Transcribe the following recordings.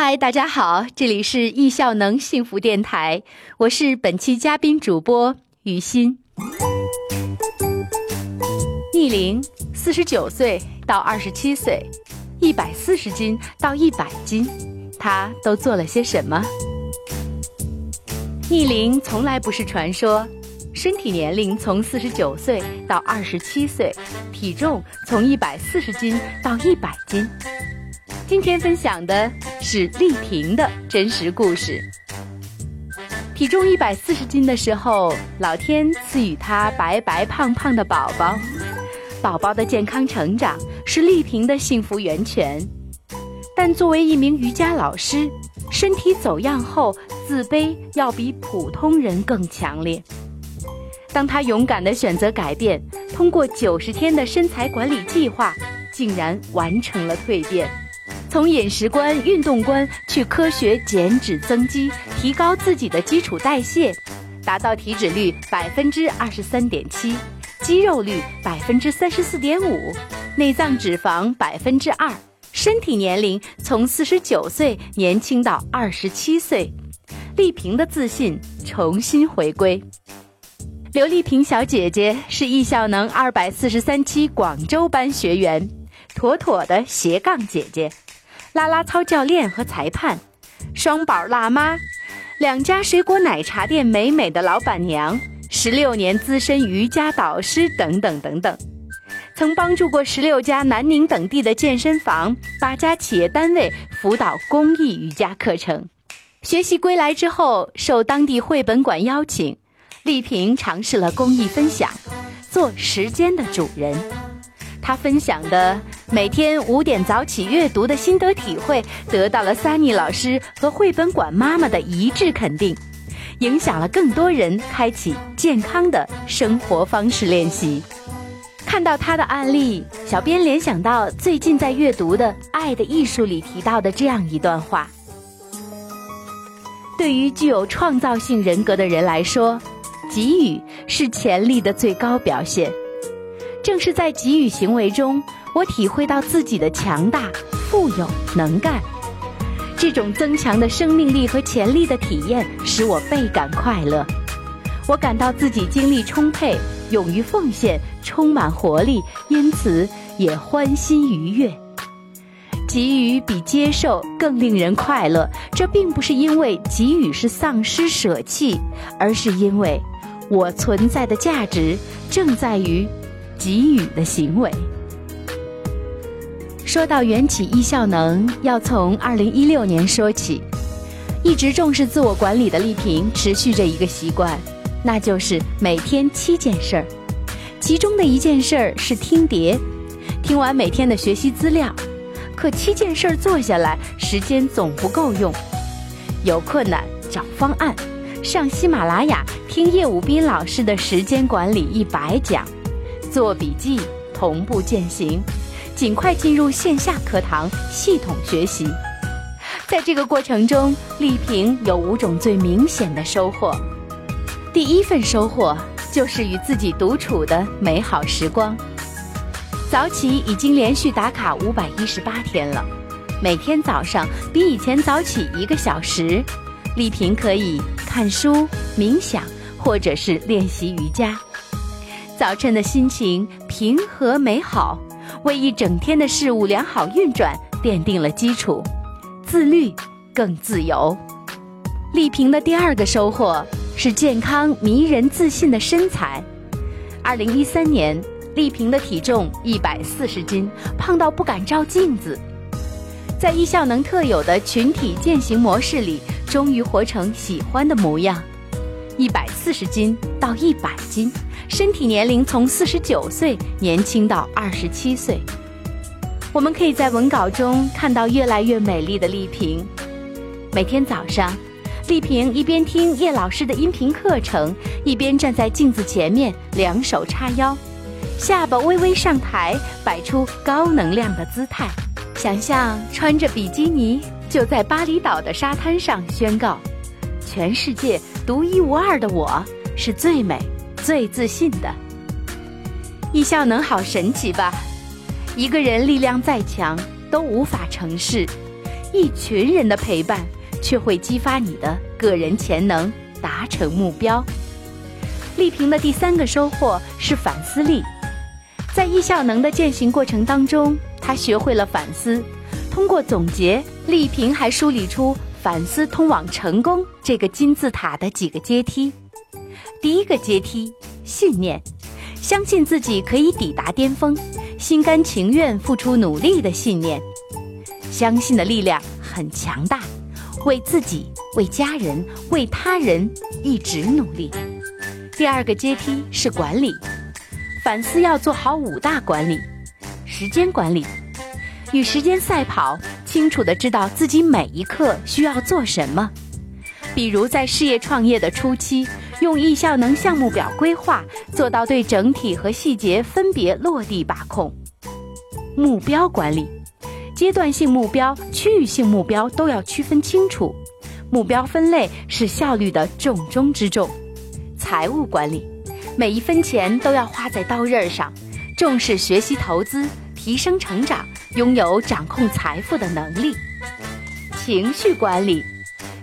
嗨，大家好，这里是易效能幸福电台，我是本期嘉宾主播于欣。逆龄四十九岁到二十七岁，一百四十斤到一百斤，他都做了些什么？逆龄从来不是传说，身体年龄从四十九岁到二十七岁，体重从一百四十斤到一百斤。今天分享的是丽萍的真实故事。体重一百四十斤的时候，老天赐予她白白胖胖的宝宝。宝宝的健康成长是丽萍的幸福源泉，但作为一名瑜伽老师，身体走样后自卑要比普通人更强烈。当她勇敢地选择改变，通过九十天的身材管理计划，竟然完成了蜕变，从饮食观、运动观去科学减脂增肌，提高自己的基础代谢，达到体脂率百分之二十三点七。肌肉率百分之三十四点五，内脏脂肪百分之二，身体年龄从四十九岁年轻到二十七岁，丽萍的自信重新回归。刘丽萍小姐姐是易效能二百四十三期广州班学员，妥妥的斜杠姐姐，啦啦操教练和裁判，双宝辣妈，两家水果奶茶店美美的老板娘。十六年资深瑜伽导师等等等等，曾帮助过十六家南宁等地的健身房、八家企业单位辅导公益瑜伽课程。学习归来之后，受当地绘本馆邀请，丽萍尝试了公益分享，做时间的主人。她分享的每天五点早起阅读的心得体会，得到了 Sunny 老师和绘本馆妈妈的一致肯定。影响了更多人开启健康的生活方式练习。看到他的案例，小编联想到最近在阅读的《爱的艺术》里提到的这样一段话：对于具有创造性人格的人来说，给予是潜力的最高表现。正是在给予行为中，我体会到自己的强大、富有、能干。这种增强的生命力和潜力的体验使我倍感快乐，我感到自己精力充沛、勇于奉献、充满活力，因此也欢欣愉悦。给予比接受更令人快乐，这并不是因为给予是丧失舍弃，而是因为我存在的价值正在于给予的行为。说到缘起易效能，要从二零一六年说起。一直重视自我管理的丽萍，持续着一个习惯，那就是每天七件事儿。其中的一件事儿是听碟，听完每天的学习资料。可七件事儿做下来，时间总不够用。有困难找方案，上喜马拉雅听叶武斌老师的时间管理一百讲，做笔记，同步践行。尽快进入线下课堂系统学习，在这个过程中，丽萍有五种最明显的收获。第一份收获就是与自己独处的美好时光。早起已经连续打卡五百一十八天了，每天早上比以前早起一个小时，丽萍可以看书、冥想或者是练习瑜伽，早晨的心情平和美好。为一整天的事物良好运转奠定了基础，自律更自由。丽萍的第二个收获是健康迷人自信的身材。二零一三年，丽萍的体重一百四十斤，胖到不敢照镜子。在易效能特有的群体践行模式里，终于活成喜欢的模样。一百四十斤到一百斤。身体年龄从四十九岁年轻到二十七岁，我们可以在文稿中看到越来越美丽的丽萍。每天早上，丽萍一边听叶老师的音频课程，一边站在镜子前面，两手叉腰，下巴微微上抬，摆出高能量的姿态，想象穿着比基尼就在巴厘岛的沙滩上宣告：全世界独一无二的我是最美。最自信的，易效能好神奇吧？一个人力量再强都无法成事，一群人的陪伴，却会激发你的个人潜能，达成目标。丽萍的第三个收获是反思力，在易效能的践行过程当中，她学会了反思。通过总结，丽萍还梳理出反思通往成功这个金字塔的几个阶梯。第一个阶梯，信念，相信自己可以抵达巅峰，心甘情愿付出努力的信念。相信的力量很强大，为自己、为家人、为他人一直努力。第二个阶梯是管理，反思要做好五大管理：时间管理，与时间赛跑，清楚的知道自己每一刻需要做什么。比如在事业创业的初期，用易效能项目表规划，做到对整体和细节分别落地把控。目标管理，阶段性目标、区域性目标都要区分清楚，目标分类是效率的重中之重。财务管理，每一分钱都要花在刀刃上，重视学习投资，提升成长，拥有掌控财富的能力。情绪管理，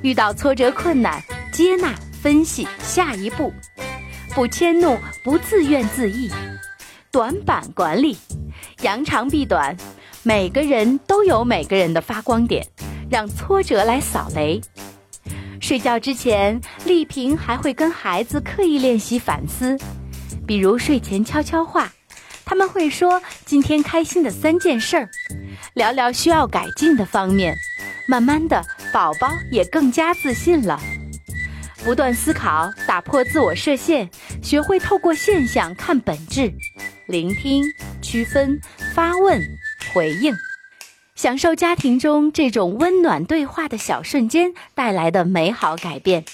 遇到挫折困难，接纳分析下一步，不迁怒，不自怨自艾。短板管理，扬长避短，每个人都有每个人的发光点，让挫折来扫雷。睡觉之前，丽萍还会跟孩子刻意练习反思，比如睡前悄悄话，他们会说今天开心的三件事儿，聊聊需要改进的方面。慢慢的，宝宝也更加自信了。不断思考，打破自我设限，学会透过现象看本质，聆听、区分、发问、回应。享受家庭中这种温暖对话的小瞬间带来的美好改变。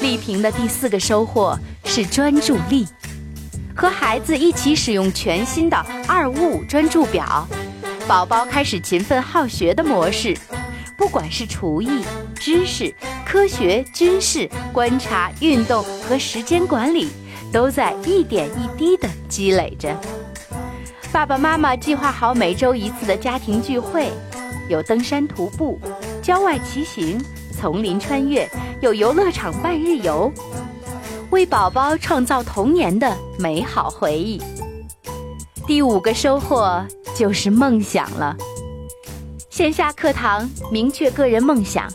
丽萍的第四个收获是专注力，和孩子一起使用全新的二五五专注表，宝宝开始勤奋好学的模式。不管是厨艺、知识、科学、军事、观察、运动和时间管理，都在一点一滴地积累着。爸爸妈妈计划好每周一次的家庭聚会，有登山徒步、郊外骑行、丛林穿越，有游乐场半日游，为宝宝创造童年的美好回忆。第五个收获就是梦想了。线下课堂明确个人梦想，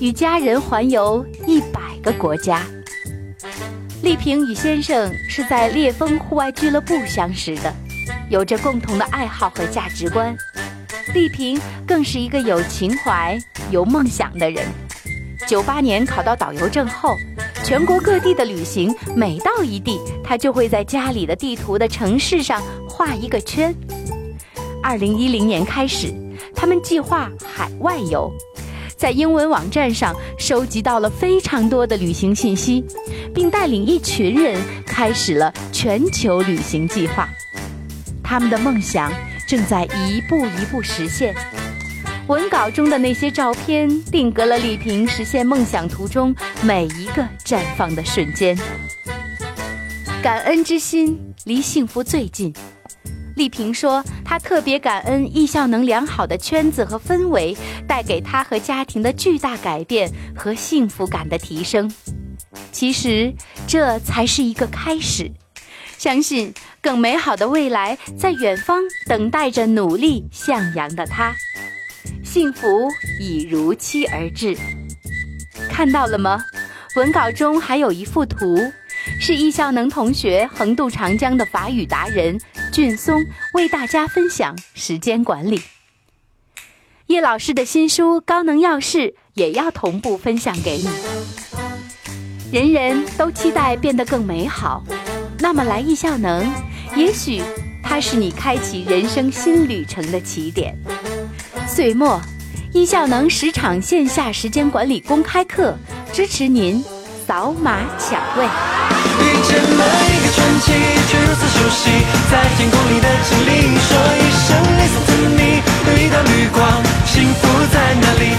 与家人环游一百个国家。丽萍与先生是在烈风户外俱乐部相识的。有着共同的爱好和价值观，丽萍更是一个有情怀、有梦想的人。九八年考到导游证后，全国各地的旅行，每到一地，他就会在家里的地图的城市上画一个圈。二零一零年开始，他们计划海外游，在英文网站上收集到了非常多的旅行信息，并带领一群人开始了全球旅行计划。他们的梦想正在一步一步实现。文稿中的那些照片，定格了丽萍实现梦想途中每一个绽放的瞬间。感恩之心离幸福最近。丽萍说，她特别感恩艺校能良好的圈子和氛围，带给她和家庭的巨大改变和幸福感的提升。其实，这才是一个开始。相信更美好的未来在远方等待着努力向阳的她，幸福已如期而至。看到了吗？文稿中还有一幅图，是易效能同学横渡长江的法语达人俊松为大家分享时间管理。叶老师的新书《高能要事》也要同步分享给你。人人都期待变得更美好。那么来易效能，也许它是你开启人生新旅程的起点。岁末，易效能十场线下时间管理公开课，支持您扫码抢位。遇见了一个传奇，却如此熟悉，在天空里的精灵，说一声 Listen to me，有一道绿光，幸福在哪里？